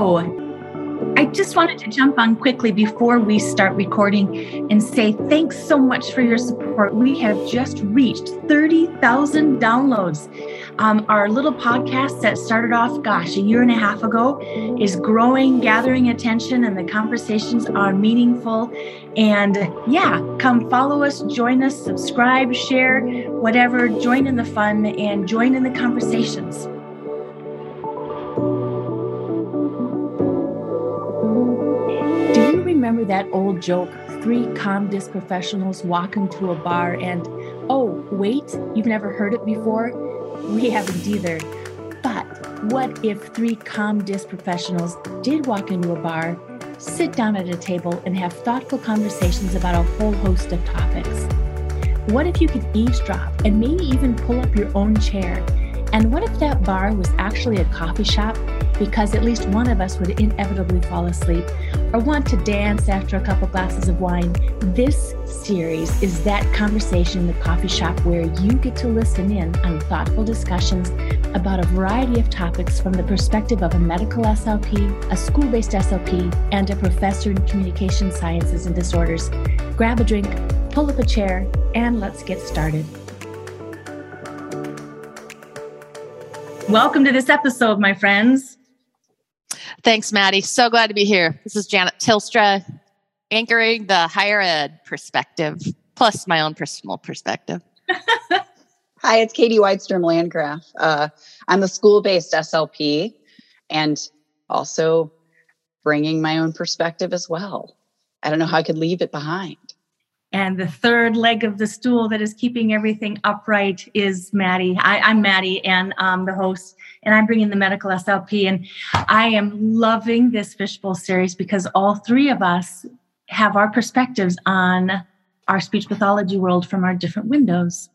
Hello. I just wanted to jump on quickly before we start recording and say thanks so much for your support. We have just reached 30,000 downloads. Um, our little podcast that started off, gosh, a year and a half ago is growing, gathering attention, and the conversations are meaningful. And yeah, come follow us, join us, subscribe, share, whatever, join in the fun and join in the conversations. Remember that old joke three comm dis professionals walk into a bar and, oh, wait, you've never heard it before? We haven't either. But what if three comm dis professionals did walk into a bar, sit down at a table, and have thoughtful conversations about a whole host of topics? What if you could eavesdrop and maybe even pull up your own chair? And what if that bar was actually a coffee shop because at least one of us would inevitably fall asleep or want to dance after a couple glasses of wine, this series is that conversation in the coffee shop where you get to listen in on thoughtful discussions about a variety of topics from the perspective of a medical SLP, a school based SLP, and a professor in communication sciences and disorders. Grab a drink, pull up a chair, and let's get started. Welcome to this episode, my friends. Thanks, Maddie. So glad to be here. This is Janet Tilstra, anchoring the higher ed perspective, plus my own personal perspective. Hi, it's Katie Weidstrom Landgraf. Uh, I'm the school based SLP and also bringing my own perspective as well. I don't know how I could leave it behind. And the third leg of the stool that is keeping everything upright is Maddie. I, am Maddie and I'm the host, and I'm bringing the medical SLP. And I am loving this fishbowl series because all three of us have our perspectives on our speech pathology world from our different windows.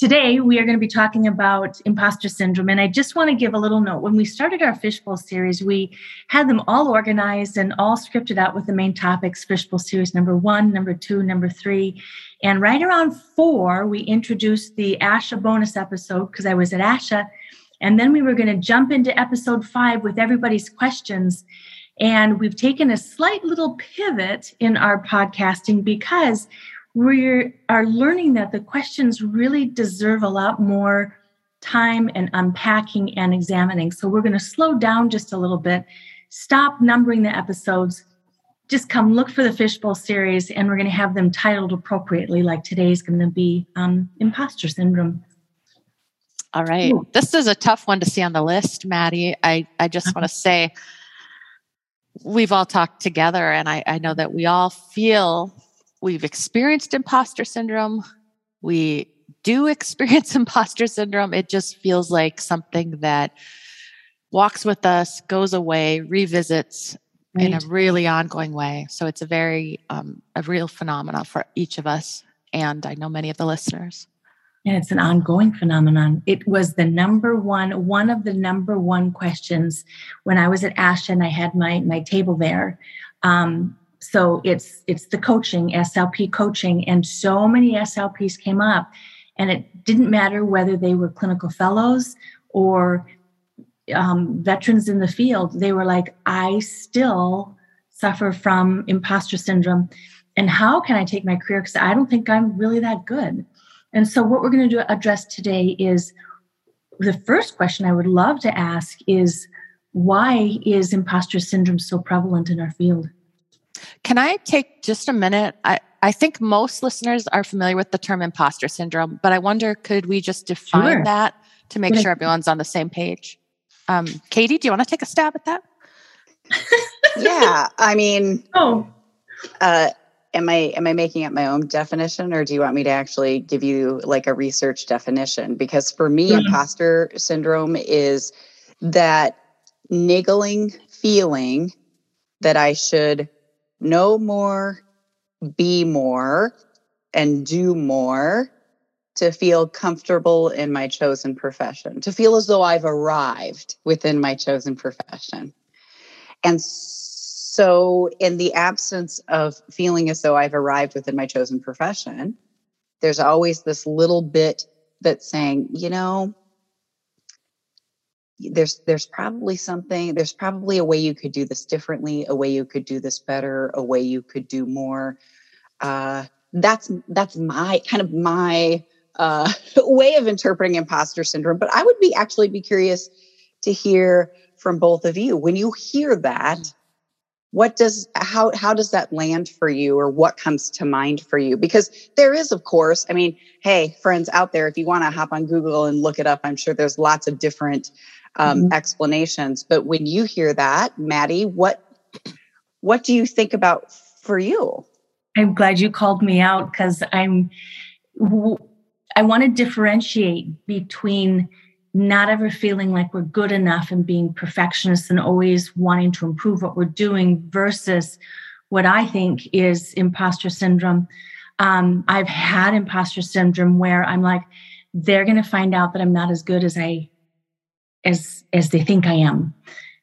Today, we are going to be talking about imposter syndrome. And I just want to give a little note. When we started our Fishbowl series, we had them all organized and all scripted out with the main topics Fishbowl series number one, number two, number three. And right around four, we introduced the ASHA bonus episode because I was at ASHA. And then we were going to jump into episode five with everybody's questions. And we've taken a slight little pivot in our podcasting because we are learning that the questions really deserve a lot more time and unpacking and examining. So we're going to slow down just a little bit, stop numbering the episodes, just come look for the Fishbowl series, and we're going to have them titled appropriately, like today's going to be um, Imposter Syndrome. All right. Ooh. This is a tough one to see on the list, Maddie. I, I just uh-huh. want to say we've all talked together, and I, I know that we all feel we've experienced imposter syndrome. We do experience imposter syndrome. It just feels like something that walks with us, goes away, revisits right. in a really ongoing way. So it's a very, um, a real phenomenon for each of us. And I know many of the listeners. And it's an ongoing phenomenon. It was the number one, one of the number one questions when I was at ASHA and I had my my table there. Um, so it's it's the coaching slp coaching and so many slps came up and it didn't matter whether they were clinical fellows or um, veterans in the field. They were like i still suffer from imposter syndrome and how can i take my career? Because i don't think i'm really that good. And so what we're going to do address today is the first question i would love to ask is why is imposter syndrome so prevalent in our field can I take just a minute? I, I think most listeners are familiar with the term imposter syndrome, but I wonder could we just define sure. that to make sure everyone's on the same page? Um, Katie, do you want to take a stab at that? yeah, I mean, oh, uh, am I am I making up my own definition, or do you want me to actually give you like a research definition? Because for me, mm-hmm. imposter syndrome is that niggling feeling that I should know more, be more, and do more to feel comfortable in my chosen profession, to feel as though I've arrived within my chosen profession. And so, in the absence of feeling as though I've arrived within my chosen profession, there's always this little bit that's saying, you know, there's there's probably something there's probably a way you could do this differently a way you could do this better a way you could do more. Uh, that's that's my kind of my uh, way of interpreting imposter syndrome but i would be actually be curious to hear from both of you. When you hear that mm. what does how how does that land for you or what comes to mind for you? Because there is of course i mean hey friends out there if you want to hop on google and look it up i'm sure there's lots of different um, mm-hmm. explanations but when you hear that maddie what what do you think about for you i'm glad you called me out because i'm i want to differentiate between not ever feeling like we're good enough and being perfectionists and always wanting to improve what we're doing versus what I think is imposter syndrome. Um, I've had imposter syndrome where I'm like, they're going to find out that I'm not as good as I as as they think I am.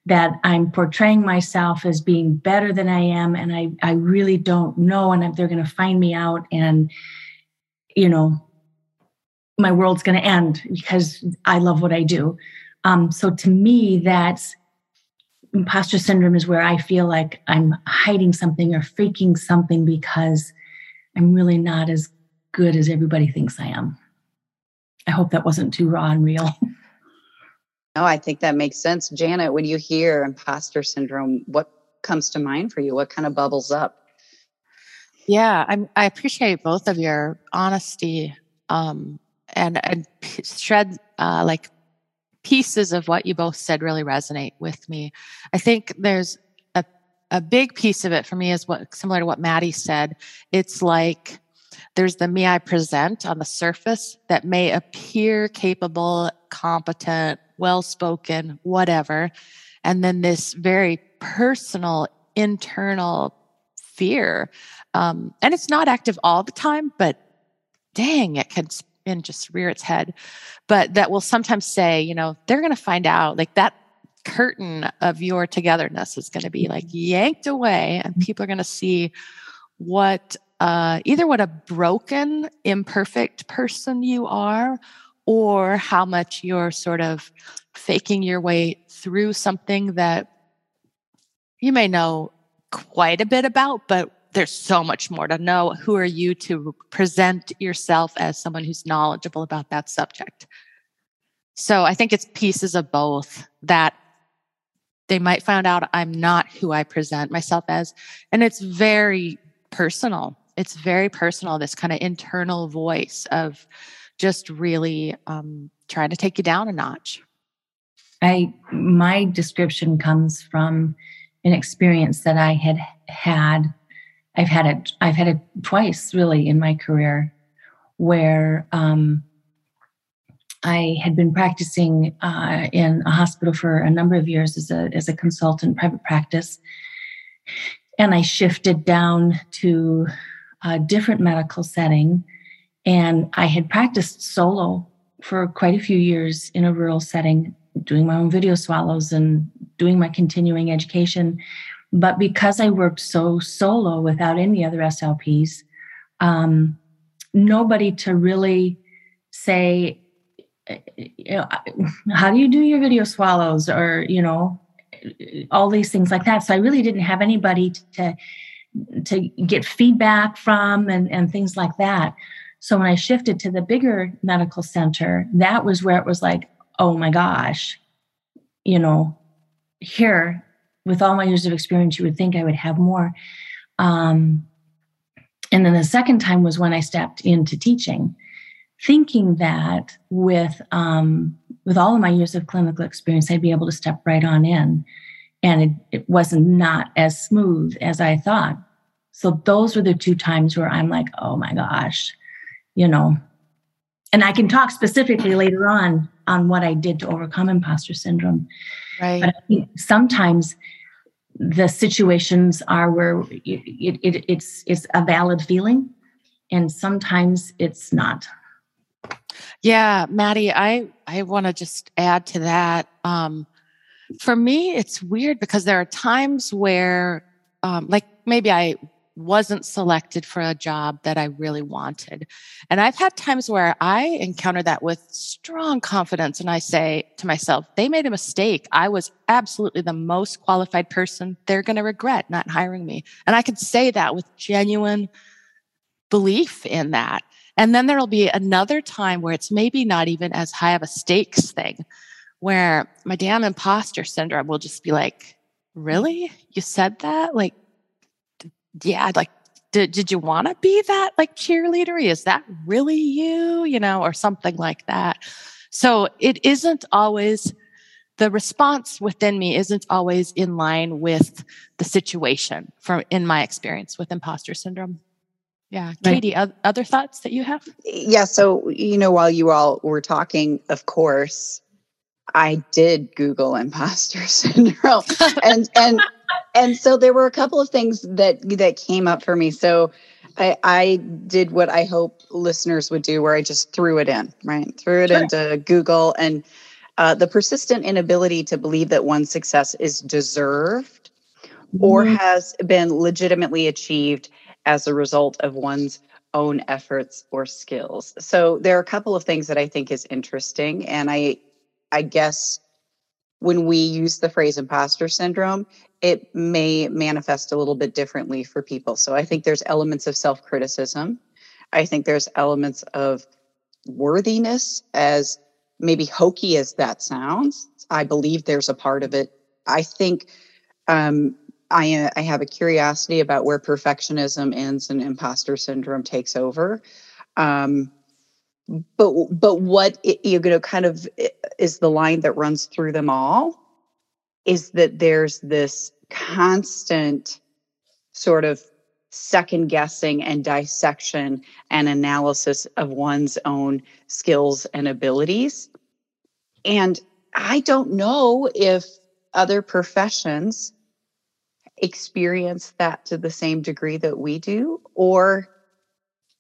That I'm portraying myself as being better than I am, and I I really don't know, and they're going to find me out, and you know my world's going to end because I love what I do. Um, so to me, that's imposter syndrome is where I feel like I'm hiding something or faking something because I'm really not as good as everybody thinks I am. I hope that wasn't too raw and real. No, I think that makes sense. Janet, when you hear imposter syndrome, what comes to mind for you? What kind of bubbles up? Yeah, I'm, I appreciate both of your honesty um, and and shred uh, like pieces of what you both said really resonate with me. I think there's a a big piece of it for me is what similar to what Maddie said. It's like there's the me I present on the surface that may appear capable, competent, well spoken, whatever. And then this very personal, internal fear. Um, and it's not active all the time, but dang, it can and just rear its head, but that will sometimes say, you know, they're going to find out like that curtain of your togetherness is going to be like yanked away and people are going to see what uh, either what a broken imperfect person you are or how much you're sort of faking your way through something that you may know quite a bit about but there's so much more to know. Who are you to present yourself as someone who's knowledgeable about that subject? So I think it's pieces of both that they might find out I'm not who I present myself as. And it's very personal. It's very personal, this kind of internal voice of just really um, trying to take you down a notch. I my description comes from an experience that I had had I've had it. I've had it twice, really, in my career, where um, I had been practicing uh, in a hospital for a number of years as a as a consultant, private practice, and I shifted down to a different medical setting, and I had practiced solo for quite a few years in a rural setting, doing my own video swallows and doing my continuing education but because I worked so solo without any other SLPs, um, nobody to really say, you know, how do you do your video swallows or, you know, all these things like that. So I really didn't have anybody to, to get feedback from and, and things like that. So when I shifted to the bigger medical center, that was where it was like, oh my gosh, you know, here with all my years of experience, you would think I would have more. Um, and then the second time was when I stepped into teaching, thinking that with um, with all of my years of clinical experience, I'd be able to step right on in, and it, it wasn't not as smooth as I thought. So those were the two times where I'm like, oh my gosh, you know. And I can talk specifically later on on what I did to overcome imposter syndrome. Right. But sometimes the situations are where it, it, it's it's a valid feeling and sometimes it's not yeah maddie i i want to just add to that um, for me it's weird because there are times where um, like maybe i wasn't selected for a job that I really wanted. And I've had times where I encounter that with strong confidence and I say to myself, they made a mistake. I was absolutely the most qualified person. They're going to regret not hiring me. And I can say that with genuine belief in that. And then there'll be another time where it's maybe not even as high of a stakes thing, where my damn imposter syndrome will just be like, really? You said that? Like, yeah, like, did, did you want to be that like cheerleader? Is that really you? You know, or something like that. So it isn't always the response within me isn't always in line with the situation from in my experience with imposter syndrome. Yeah. Katie, right. other thoughts that you have? Yeah. So, you know, while you all were talking, of course, I did Google imposter syndrome. and, and, and so there were a couple of things that, that came up for me. So I, I did what I hope listeners would do, where I just threw it in, right? Threw it sure. into Google and, uh, the persistent inability to believe that one's success is deserved mm-hmm. or has been legitimately achieved as a result of one's own efforts or skills. So there are a couple of things that I think is interesting and I I guess when we use the phrase imposter syndrome, it may manifest a little bit differently for people. So I think there's elements of self-criticism. I think there's elements of worthiness as maybe hokey as that sounds. I believe there's a part of it. I think um, I, I have a curiosity about where perfectionism ends and imposter syndrome takes over. Um, but but what you know kind of is the line that runs through them all is that there's this constant sort of second guessing and dissection and analysis of one's own skills and abilities. And i don't know if other professions experience that to the same degree that we do or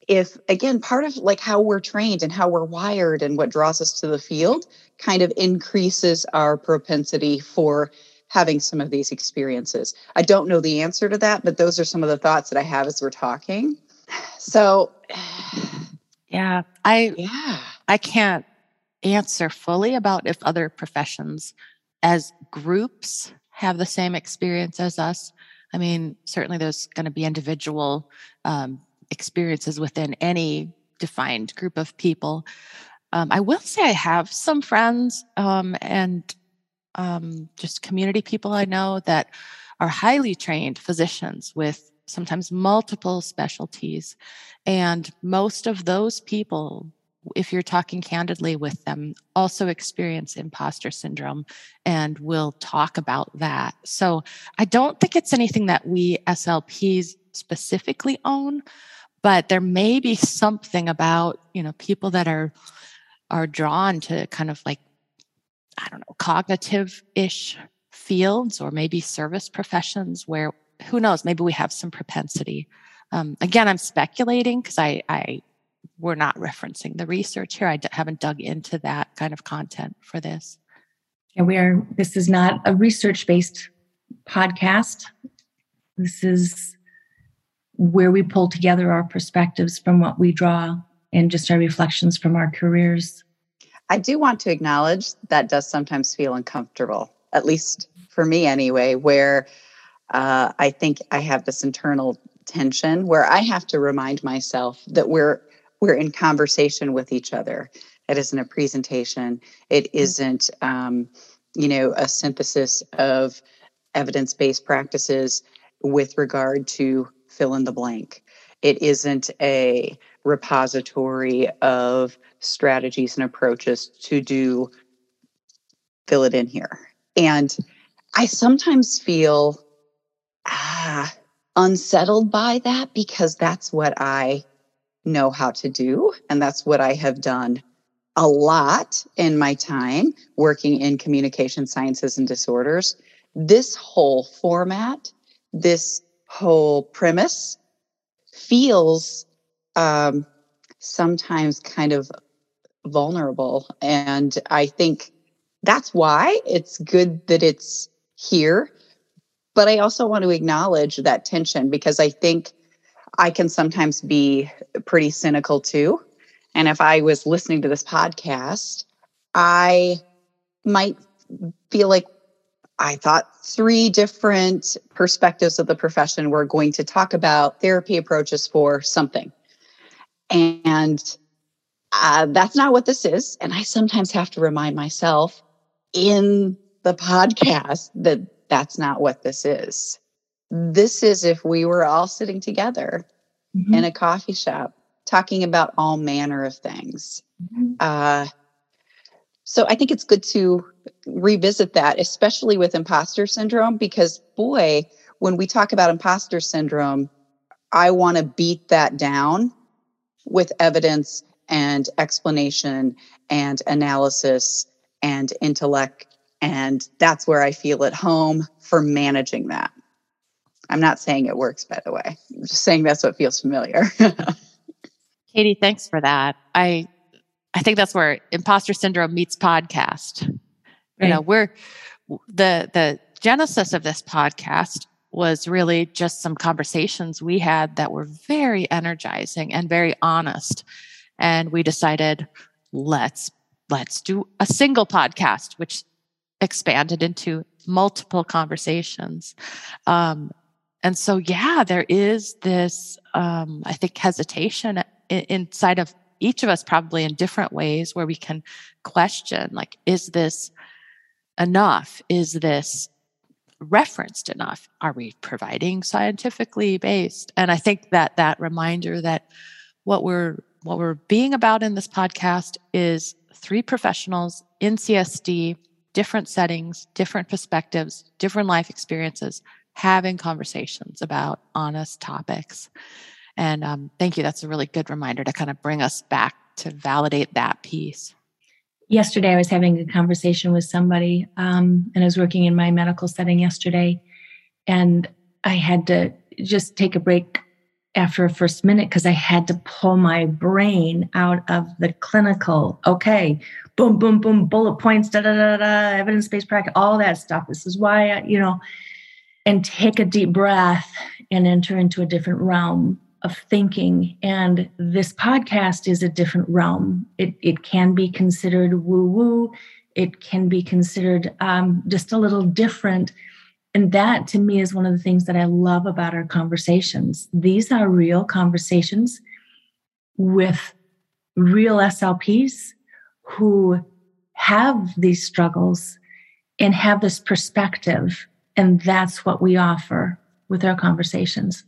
if again part of like how we're trained and how we're wired and what draws us to the field kind of increases our propensity for having some of these experiences. I don't know the answer to that but those are some of the thoughts that i have as we're talking. So yeah i yeah. I can't answer fully about if other professions as groups have the same experience as us. I mean, certainly there's going to be individual um, experiences within any defined group of people. Um, I will say I have some friends um, and um, just community people I know that are highly trained physicians with sometimes multiple specialties. And most of those people if you're talking candidly with them, also experience imposter syndrome and we'll talk about that. So I don't think it's anything that we SLPs specifically own, but there may be something about, you know, people that are are drawn to kind of like I don't know, cognitive ish fields or maybe service professions where who knows, maybe we have some propensity. Um, again, I'm speculating because I, I we're not referencing the research here. I d- haven't dug into that kind of content for this. And we are, this is not a research based podcast. This is where we pull together our perspectives from what we draw and just our reflections from our careers. I do want to acknowledge that does sometimes feel uncomfortable, at least for me anyway, where uh, I think I have this internal tension where I have to remind myself that we're we're in conversation with each other. It isn't a presentation. It mm-hmm. isn't, um, you know, a synthesis of evidence-based practices with regard to fill in the blank. It isn't a repository of strategies and approaches to do fill it in here. And I sometimes feel ah, unsettled by that because that's what I know how to do. And that's what I have done a lot in my time working in communication sciences and disorders. This whole format, this whole premise feels um, sometimes kind of vulnerable. And I think that's why it's good that it's here. But I also want to acknowledge that tension because I think I can sometimes be pretty cynical too. And if I was listening to this podcast, I might feel like I thought three different perspectives of the profession were going to talk about therapy approaches for something. And uh, that's not what this is. And I sometimes have to remind myself in the podcast that that's not what this is. This is if we were all sitting together mm-hmm. in a coffee shop talking about all manner of things. Mm-hmm. Uh, so I think it's good to revisit that, especially with imposter syndrome, because boy, when we talk about imposter syndrome, I want to beat that down with evidence and explanation and analysis and intellect. And that's where I feel at home for managing that. I'm not saying it works, by the way. I'm just saying that's what feels familiar. Katie, thanks for that. I I think that's where imposter syndrome meets podcast. Right. You know, we're the the genesis of this podcast was really just some conversations we had that were very energizing and very honest. And we decided let's let's do a single podcast, which expanded into multiple conversations. Um, and so, yeah, there is this, um, I think, hesitation inside of each of us probably in different ways where we can question like is this enough? Is this referenced enough? Are we providing scientifically based? And i think that that reminder that what we're what we're being about in this podcast is three professionals in csd different settings different perspectives different life experiences having conversations about honest topics and um, thank you. That's a really good reminder to kind of bring us back to validate that piece. Yesterday, I was having a conversation with somebody, um, and I was working in my medical setting yesterday, and I had to just take a break after a first minute because I had to pull my brain out of the clinical. Okay, boom, boom, boom, bullet points, da da da da, evidence based practice, all that stuff. This is why, I, you know, and take a deep breath and enter into a different realm of thinking. And this podcast is a different realm. It, it can be considered woo woo, it can be considered um, just a little different. And that to me is one of the things that I love about our conversations. These are real conversations with real SLPs who have these struggles and have this perspective. And that's what we offer with our conversations.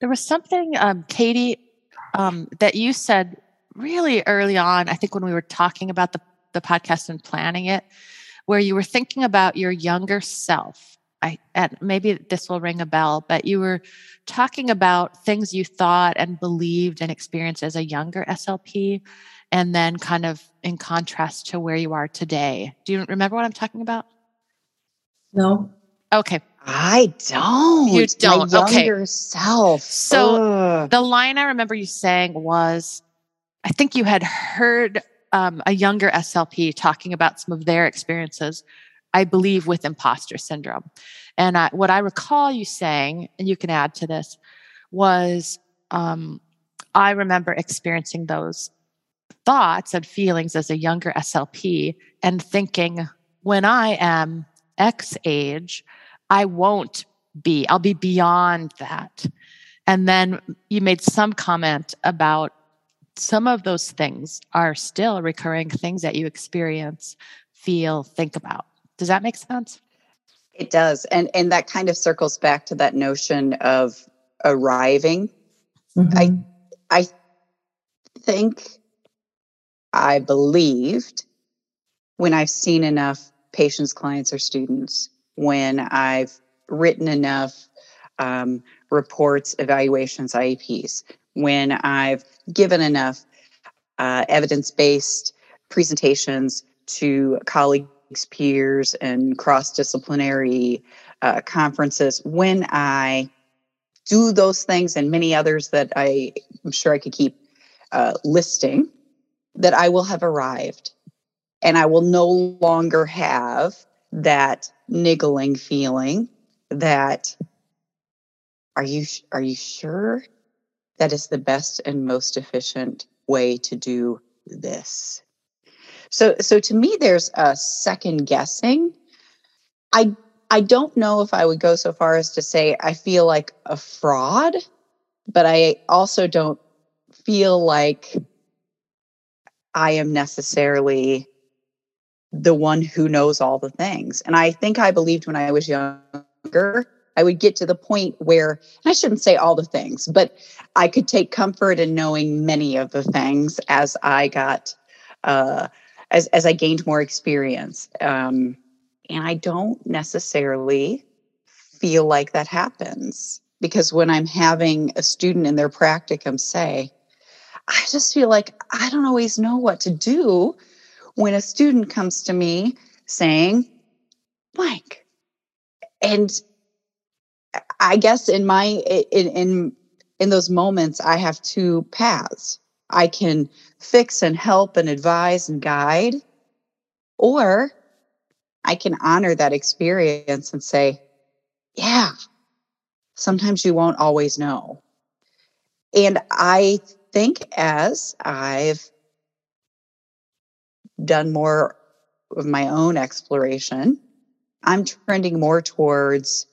There was something, um, Katie, um, that you said really early on, I think when we were talking about the, the podcast and planning it, where you were thinking about your younger self. I, and maybe this will ring a bell, but you were talking about things you thought and believed and experienced as a younger SLP, and then kind of in contrast to where you are today. Do you remember what I'm talking about? No. Okay. I don't. You don't. My okay. younger self. So Ugh. the line I remember you saying was, I think you had heard um, a younger SLP talking about some of their experiences, I believe, with imposter syndrome. And I, what I recall you saying, and you can add to this, was um, I remember experiencing those thoughts and feelings as a younger SLP and thinking, when I am X age, I won't be, I'll be beyond that. And then you made some comment about some of those things are still recurring things that you experience, feel, think about. Does that make sense? It does. And and that kind of circles back to that notion of arriving. Mm-hmm. I I think I believed when I've seen enough patients, clients, or students when I've written enough um, reports, evaluations, IEPs, when I've given enough uh, evidence based presentations to colleagues, peers, and cross disciplinary uh, conferences, when I do those things and many others that I, am sure I could keep uh, listing, that I will have arrived. And I will no longer have that niggling feeling that are you are you sure that is the best and most efficient way to do this? So so to me there's a second guessing. I i don't know if i would go so far as to say i feel like a fraud but i also don't feel like i am necessarily the one who knows all the things and i think i believed when i was younger I would get to the point where I shouldn't say all the things, but I could take comfort in knowing many of the things as I got uh, as as I gained more experience. Um, and I don't necessarily feel like that happens because when I'm having a student in their practicum say, I just feel like I don't always know what to do when a student comes to me saying blank. And I guess in my in in in those moments I have two paths. I can fix and help and advise and guide or I can honor that experience and say, yeah, sometimes you won't always know. And I think as I've done more of my own exploration, I'm trending more towards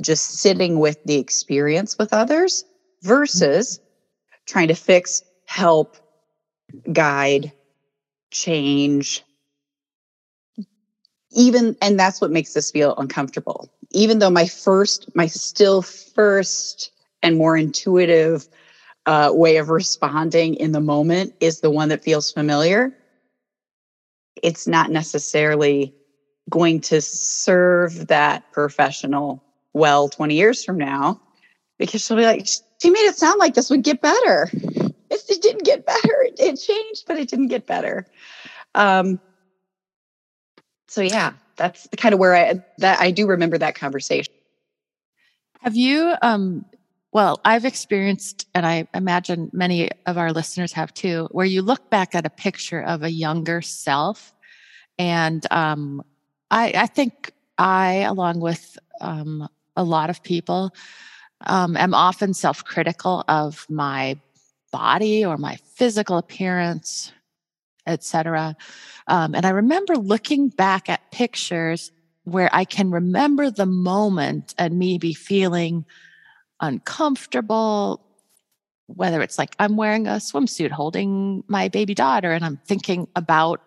just sitting with the experience with others versus trying to fix, help, guide, change. Even, and that's what makes this feel uncomfortable. Even though my first, my still first and more intuitive uh, way of responding in the moment is the one that feels familiar, it's not necessarily going to serve that professional well 20 years from now because she'll be like, she made it sound like this would get better. It, it didn't get better. It, it, changed, but it didn't get better. Um, so yeah, that's kind of where I that I do remember that conversation. Have you um well, I've experienced, and I imagine many of our listeners have too, where you look back at a picture of a younger self. And um, I, I think I, along with um, a lot of people um, am often self critical of my body or my physical appearance, etc. Um, and I remember looking back at pictures where I can remember the moment and me be feeling uncomfortable, whether it's like I'm wearing a swimsuit holding my baby daughter and I'm thinking about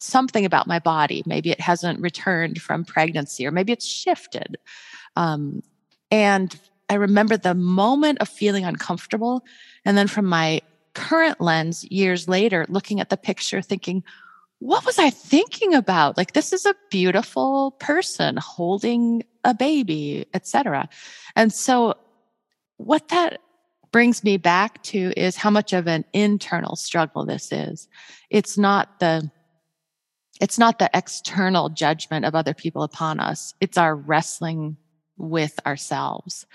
something about my body. Maybe it hasn't returned from pregnancy or maybe it's shifted. Um, and I remember the moment of feeling uncomfortable. And then from my current lens, years later, looking at the picture, thinking, what was I thinking about? Like, this is a beautiful person holding a baby, etc. And so, what that brings me back to is how much of an internal struggle this is. It's not the it's not the external judgment of other people upon us. It's our wrestling with ourselves.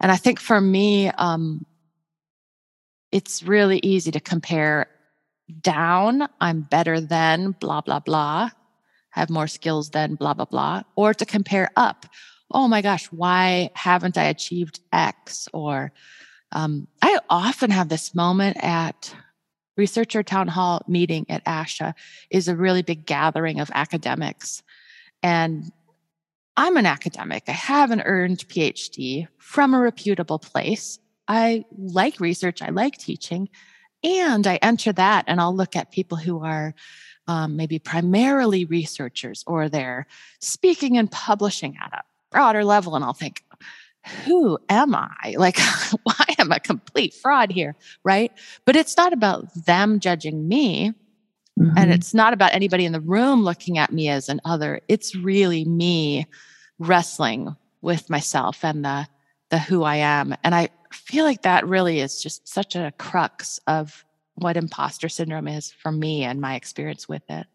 And I think for me, um, it's really easy to compare down. I'm better than blah, blah, blah, have more skills than blah, blah, blah, or to compare up. Oh my gosh, why haven't I achieved X? Or um, I often have this moment at researcher town hall meeting at ASHA is a really big gathering of academics. And I'm an academic. I have an earned PhD from a reputable place. I like research, I like teaching. And I enter that and I'll look at people who are um, maybe primarily researchers or they're speaking and publishing at broader level. And I'll think, who am I? Like, why am I a complete fraud here? Right. But it's not about them judging me. Mm-hmm. And it's not about anybody in the room looking at me as an other. It's really me wrestling with myself and the the who I am. And I feel like that really is just such a crux of what imposter syndrome is for me and my experience with it.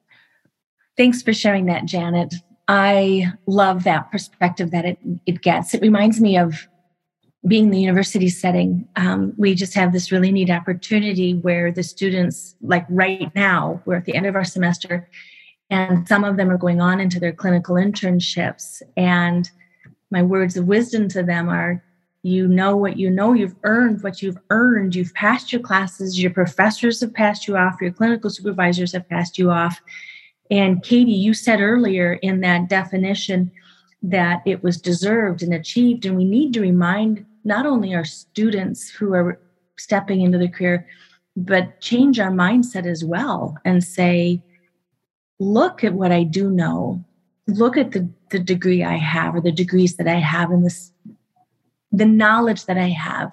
Thanks for sharing that, Janet. I love that perspective that it, it gets. It reminds me of being the university setting. Um, we just have this really neat opportunity where the students, like right now, we're at the end of our semester, and some of them are going on into their clinical internships. And my words of wisdom to them are you know what you know, you've earned what you've earned, you've passed your classes, your professors have passed you off, your clinical supervisors have passed you off. And Katie, you said earlier in that definition that it was deserved and achieved. And we need to remind not only our students who are stepping into the career, but change our mindset as well and say, look at what I do know. Look at the, the degree I have or the degrees that I have in this, the knowledge that I have.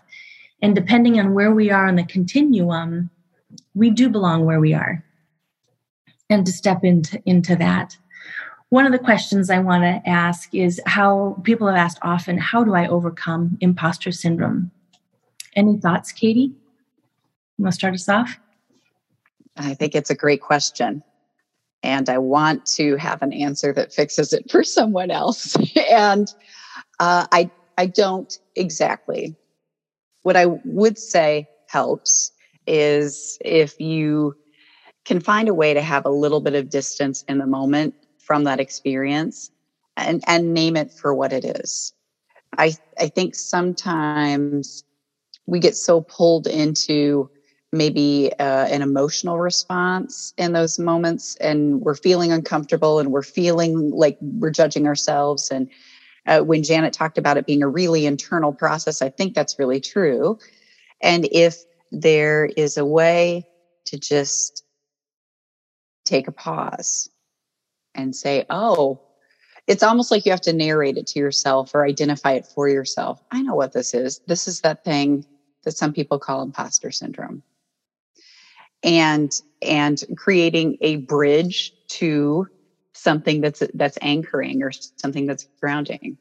And depending on where we are on the continuum, we do belong where we are. And to step into, into that. One of the questions I want to ask is how people have asked often, how do I overcome imposter syndrome? Any thoughts, Katie? You want to start us off? I think it's a great question. And I want to have an answer that fixes it for someone else. and uh, I, I don't exactly. What I would say helps is if you can find a way to have a little bit of distance in the moment from that experience and, and name it for what it is. I, I think sometimes we get so pulled into maybe uh, an emotional response in those moments and we're feeling uncomfortable and we're feeling like we're judging ourselves and uh, when janet talked about it being a really internal process i think that's really true and if there is a way to just take a pause and say oh it's almost like you have to narrate it to yourself or identify it for yourself. I know what this is. This is that thing that some people call imposter syndrome. And and creating a bridge to something that's that's anchoring or something that's grounding.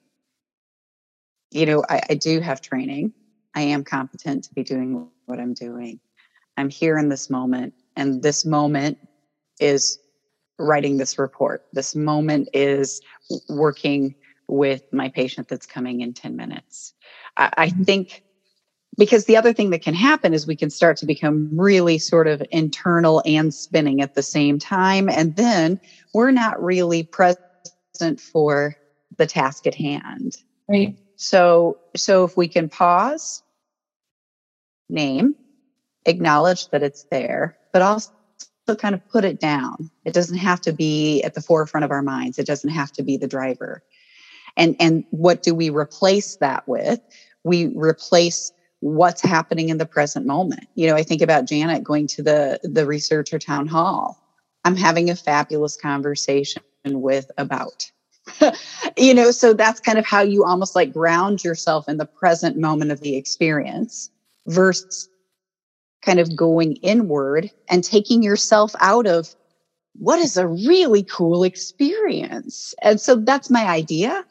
You know I, I do have training. I am competent to be doing what i'm doing. I'm here in this moment and this moment is writing this report. This moment is working with my patient that's coming in 10 minutes. I, I mm-hmm. think because the other thing that can happen is we can start to become really sort of internal and spinning at the same time and then we're not really present for the task at hand. Right. So so if we can pause name acknowledge that it's there but also kind of put it down it doesn't have to be at the forefront of our minds it doesn't have to be the driver and and what do we replace that with we replace what's happening in the present moment. You know, I think about Janet going to the the researcher town hall. I'm having a fabulous conversation with about. you know, so that's kind of how you almost like ground yourself in the present moment of the experience versus kind of going inward and taking yourself out of what is a really cool experience. And so that's my idea.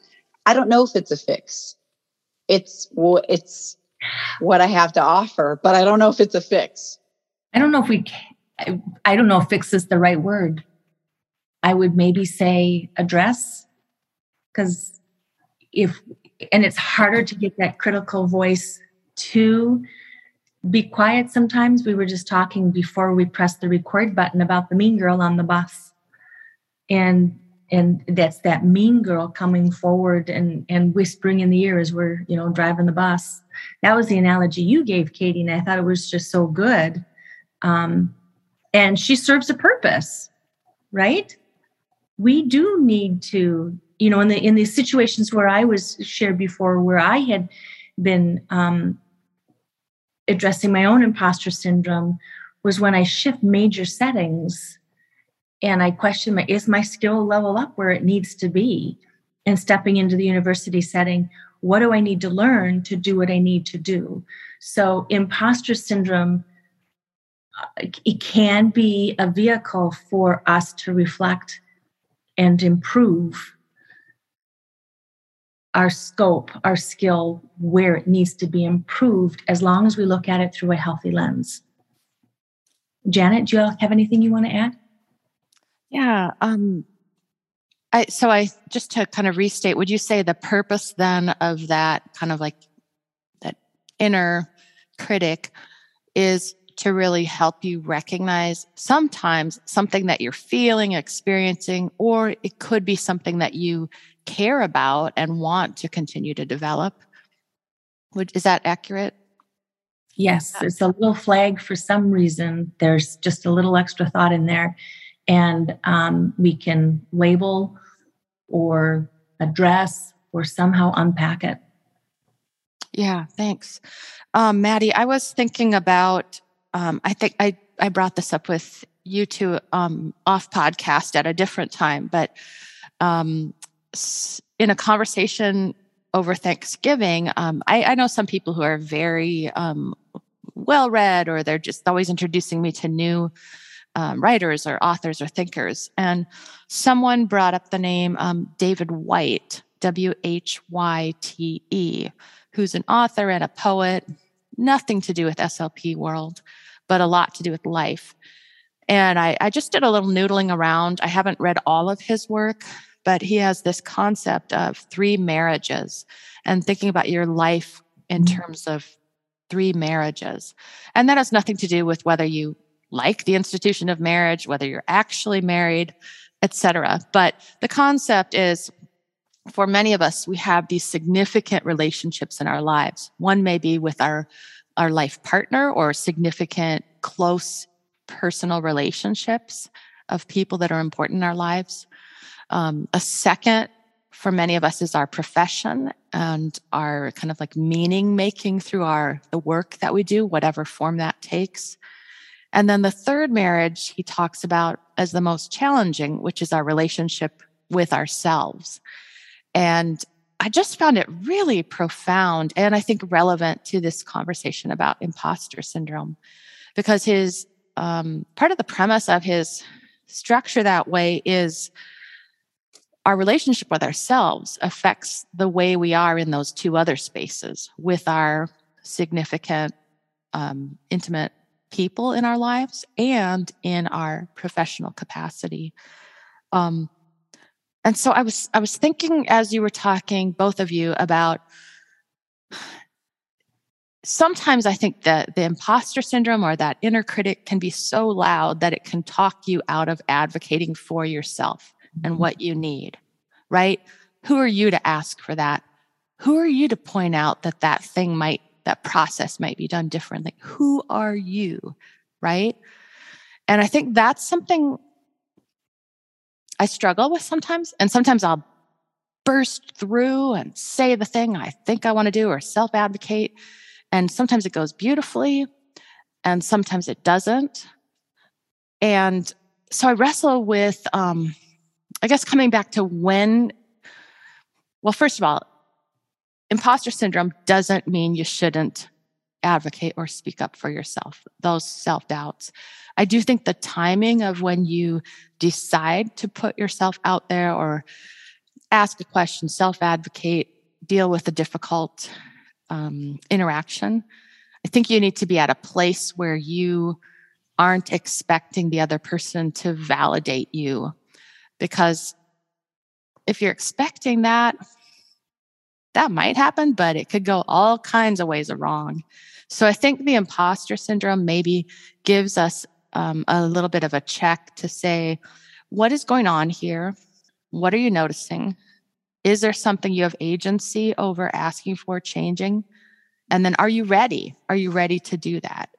I don't know if it's a fix. It's well, it's what I have to offer, but I don't know if it's a fix. I don't know if we, I, I don't know if fix is the right word. I would maybe say address because if, and it's harder to get that critical voice to be quiet sometimes. We were just talking before we pressed the record button about the mean girl on the bus. And and that's that mean girl coming forward and and whispering in the ear as we're you know driving the bus that was the analogy you gave katie and i thought it was just so good um, and she serves a purpose right we do need to you know in the in these situations where i was shared before where i had been um, addressing my own imposter syndrome was when i shift major settings and I question my is my skill level up where it needs to be? And stepping into the university setting, what do I need to learn to do what I need to do? So imposter syndrome uh, it can be a vehicle for us to reflect and improve our scope, our skill, where it needs to be improved, as long as we look at it through a healthy lens. Janet, do you have anything you want to add? Yeah. Um, I, so I just to kind of restate, would you say the purpose then of that kind of like that inner critic is to really help you recognize sometimes something that you're feeling, experiencing, or it could be something that you care about and want to continue to develop? Would, is that accurate? Yes, it's a little flag for some reason. There's just a little extra thought in there, and um, we can label or address or somehow unpack it. Yeah, thanks. Um, Maddie, I was thinking about, um, I think I, I brought this up with you two um, off podcast at a different time, but um, in a conversation over Thanksgiving, um, I, I, know some people who are very um, well read or they're just always introducing me to new um, writers or authors or thinkers. And someone brought up the name um, David Whyte, W H Y T E, who's an author and a poet, nothing to do with SLP world, but a lot to do with life. And I, I just did a little noodling around. I haven't read all of his work, but he has this concept of three marriages and thinking about your life in mm-hmm. terms of three marriages. And that has nothing to do with whether you like the institution of marriage, whether you're actually married, etc. But the concept is for many of us, we have these significant relationships in our lives. One may be with our, our life partner or significant close personal relationships of people that are important in our lives. Um, a second for many of us is our profession and our kind of like meaning making through our the work that we do whatever form that takes. And then the third marriage he talks about as the most challenging which is our relationship with ourselves. And I just found it really profound and I think relevant to this conversation about imposter syndrome because his um, part of the premise of his structure that way is our relationship with ourselves affects the way we are in those two other spaces with our significant, um, intimate people in our lives and in our professional capacity. Um, and so I was I was thinking as you were talking, both of you, about sometimes I think that the imposter syndrome or that inner critic can be so loud that it can talk you out of advocating for yourself and what you need, right? Who are you to ask for that? Who are you to point out that that thing might, that process might be done differently? Who are you, right? And I think that's something I struggle with sometimes. And sometimes I'll burst through and say the thing I think I want to do or self advocate. And sometimes it goes beautifully and sometimes it doesn't. And so I wrestle with, um, I guess, coming back to when, well, first of all, imposter syndrome doesn't mean you shouldn't advocate or speak up for yourself, those self doubts. I do think the timing of when you decide to put yourself out there or ask a question, self advocate, deal with a difficult um, interaction, I think you need to be at a place where you aren't expecting the other person to validate you. Because if you're expecting that, that might happen, but it could go all kinds of ways wrong. So I think the imposter syndrome maybe gives us um, a little bit of a check to say, what is going on here? What are you noticing? Is there something you have agency over asking for changing? And then are you ready? Are you ready to do that?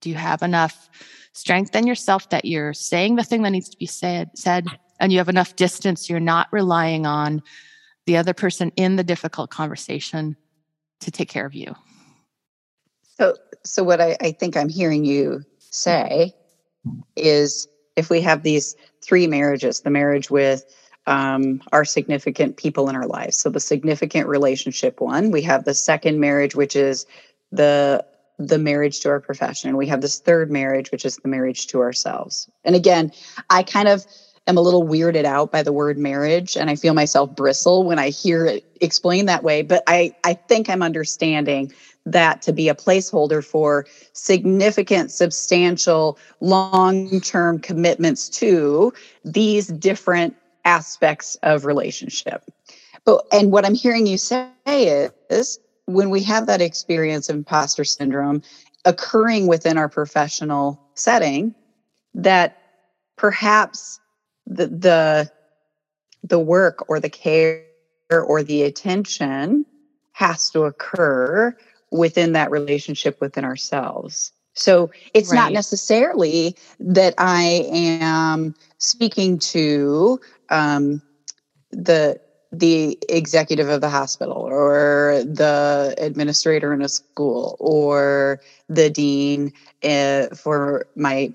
Do you have enough strength in yourself that you're saying the thing that needs to be said said and you have enough distance you're not relying on the other person in the difficult conversation to take care of you so so what i, I think i'm hearing you say is if we have these three marriages the marriage with um, our significant people in our lives. So the significant relationship one. We have the second marriage, which is the the marriage to our profession. We have this third marriage, which is the marriage to ourselves. And again, I kind of am a little weirded out by the word marriage and I feel myself bristle when I hear it explained that way. But I, I think I'm understanding that to be a placeholder for significant, substantial, long term commitments to these different aspects of relationship. But and what I'm hearing you say is when we have that experience of imposter syndrome occurring within our professional setting, that perhaps the the the work or the care or the attention has to occur within that relationship within ourselves. So it's right. not necessarily that I am speaking to um, the the executive of the hospital or the administrator in a school or the dean uh, for my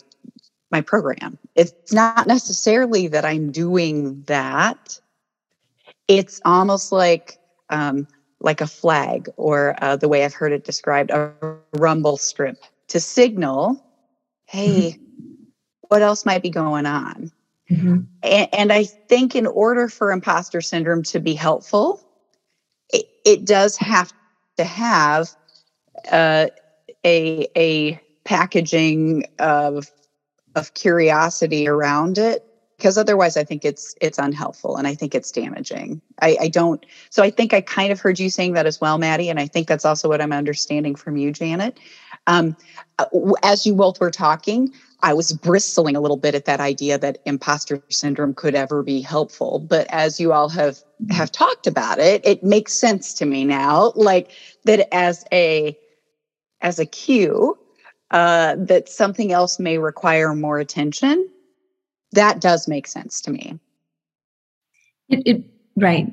my program. It's not necessarily that I'm doing that. It's almost like um, like a flag, or uh, the way I've heard it described, a rumble strip to signal, hey, mm-hmm. what else might be going on? Mm-hmm. And, and, I think in order for imposter syndrome to be helpful, it, it does have to have uh, a a packaging of of curiosity around it because otherwise i think it's it's unhelpful and i think it's damaging. I, I don't so i think i kind of heard you saying that as well maddie and i think that's also what i'm understanding from you janet. Um, uh, as you both were talking i was bristling a little bit at that idea that imposter syndrome could ever be helpful but as you all have have talked about it it makes sense to me now like that as a as a cue uh, that something else may require more attention, that does make sense to me. It, it, right.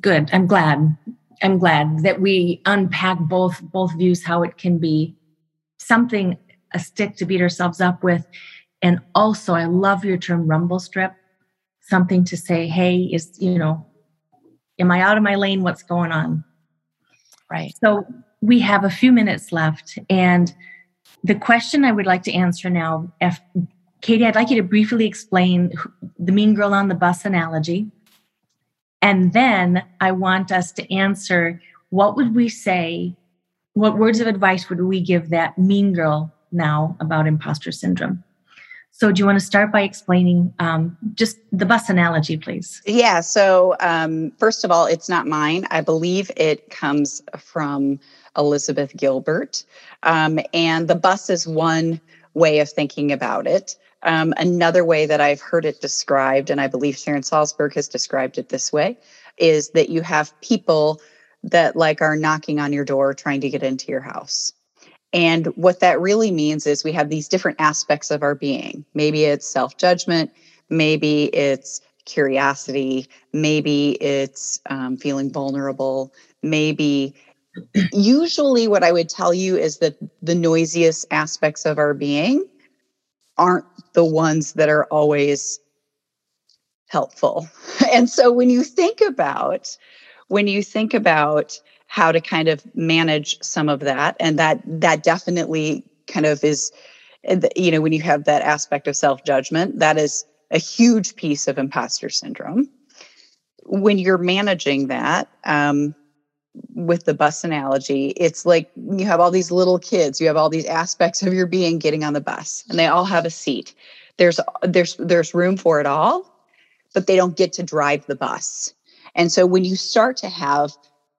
Good. I'm glad. I'm glad that we unpack both both views how it can be something a stick to beat ourselves up with and also I love your term rumble strip something to say hey is you know am I out of my lane what's going on right so we have a few minutes left and the question I would like to answer now, Katie, I'd like you to briefly explain the mean girl on the bus analogy. And then I want us to answer what would we say, what words of advice would we give that mean girl now about imposter syndrome? So, do you want to start by explaining um, just the bus analogy, please? Yeah. So, um, first of all, it's not mine. I believe it comes from Elizabeth Gilbert. Um, and the bus is one way of thinking about it. Um, another way that I've heard it described, and I believe Sharon Salzberg has described it this way, is that you have people that like are knocking on your door trying to get into your house. And what that really means is we have these different aspects of our being. Maybe it's self judgment, maybe it's curiosity, maybe it's um, feeling vulnerable, maybe usually what I would tell you is that the noisiest aspects of our being aren't the ones that are always helpful. And so when you think about when you think about how to kind of manage some of that and that that definitely kind of is you know when you have that aspect of self-judgment that is a huge piece of imposter syndrome when you're managing that um, with the bus analogy, it's like you have all these little kids, you have all these aspects of your being getting on the bus, and they all have a seat. There's there's there's room for it all, but they don't get to drive the bus. And so when you start to have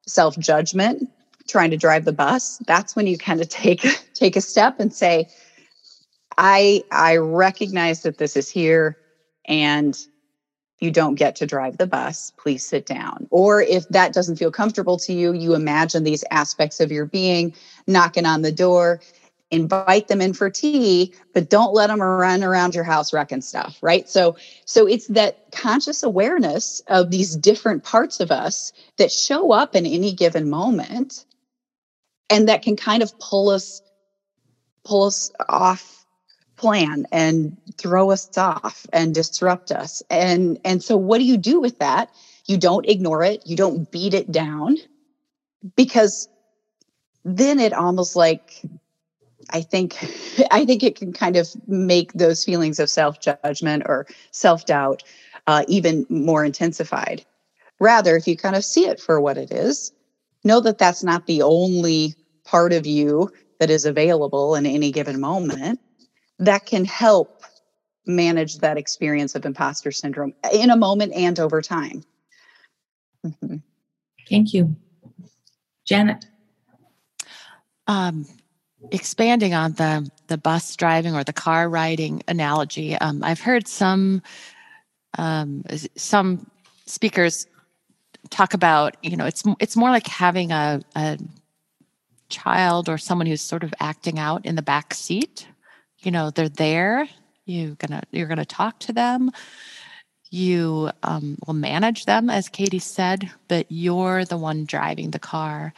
self-judgment trying to drive the bus, that's when you kind of take take a step and say, I I recognize that this is here and you don't get to drive the bus, please sit down. Or if that doesn't feel comfortable to you, you imagine these aspects of your being knocking on the door, invite them in for tea, but don't let them run around your house wrecking stuff, right? So so it's that conscious awareness of these different parts of us that show up in any given moment and that can kind of pull us pull us off plan and throw us off and disrupt us. And and so what do you do with that? You don't ignore it, you don't beat it down because then it almost like I think I think it can kind of make those feelings of self-judgment or self-doubt uh, even more intensified. Rather, if you kind of see it for what it is, know that that's not the only part of you that is available in any given moment that can help manage that experience of imposter syndrome in a moment and over time. Mm-hmm. Thank you. Janet. Um, expanding on the the bus driving or the car riding analogy, um, I've heard some um, some speakers talk about you know it's it's more like having a, a child or someone who's sort of acting out in the back seat. You know, they're there. You're gonna you're gonna talk to them. You um, will manage them, as Katie said, but you're the one driving the car.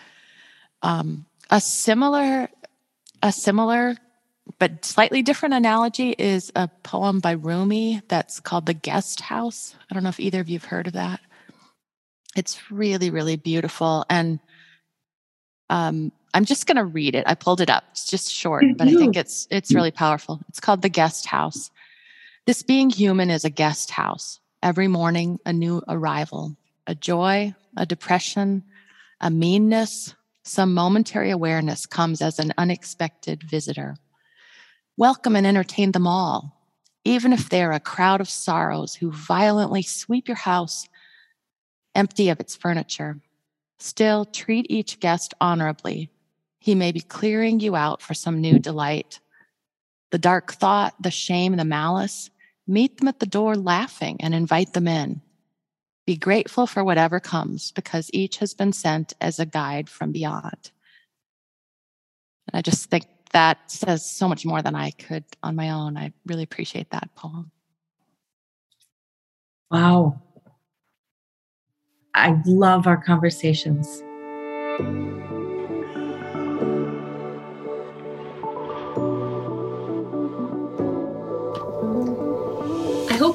Um, a similar, a similar but slightly different analogy is a poem by Rumi that's called The Guest House. I don't know if either of you have heard of that. It's really, really beautiful. And um, I'm just going to read it. I pulled it up. It's just short, but I think it's it's really powerful. It's called The Guest House. This being human is a guest house. Every morning, a new arrival, a joy, a depression, a meanness, some momentary awareness comes as an unexpected visitor. Welcome and entertain them all, even if they are a crowd of sorrows who violently sweep your house empty of its furniture. Still, treat each guest honorably. He may be clearing you out for some new delight. The dark thought, the shame, the malice, meet them at the door laughing and invite them in. Be grateful for whatever comes because each has been sent as a guide from beyond. And I just think that says so much more than I could on my own. I really appreciate that poem. Wow. I love our conversations.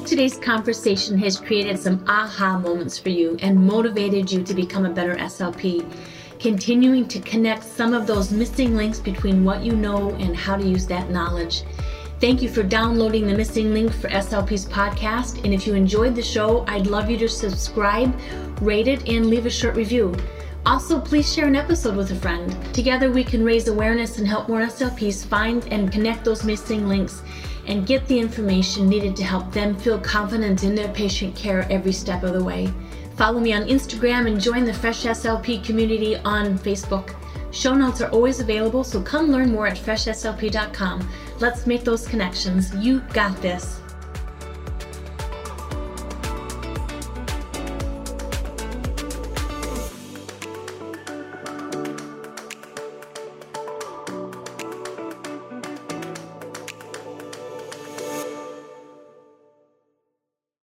Hope today's conversation has created some aha moments for you and motivated you to become a better SLP continuing to connect some of those missing links between what you know and how to use that knowledge. Thank you for downloading the missing link for SLP's podcast. And if you enjoyed the show, I'd love you to subscribe, rate it, and leave a short review. Also, please share an episode with a friend. Together, we can raise awareness and help more SLPs find and connect those missing links and get the information needed to help them feel confident in their patient care every step of the way. Follow me on Instagram and join the Fresh SLP community on Facebook. Show notes are always available, so come learn more at freshslp.com. Let's make those connections. You got this.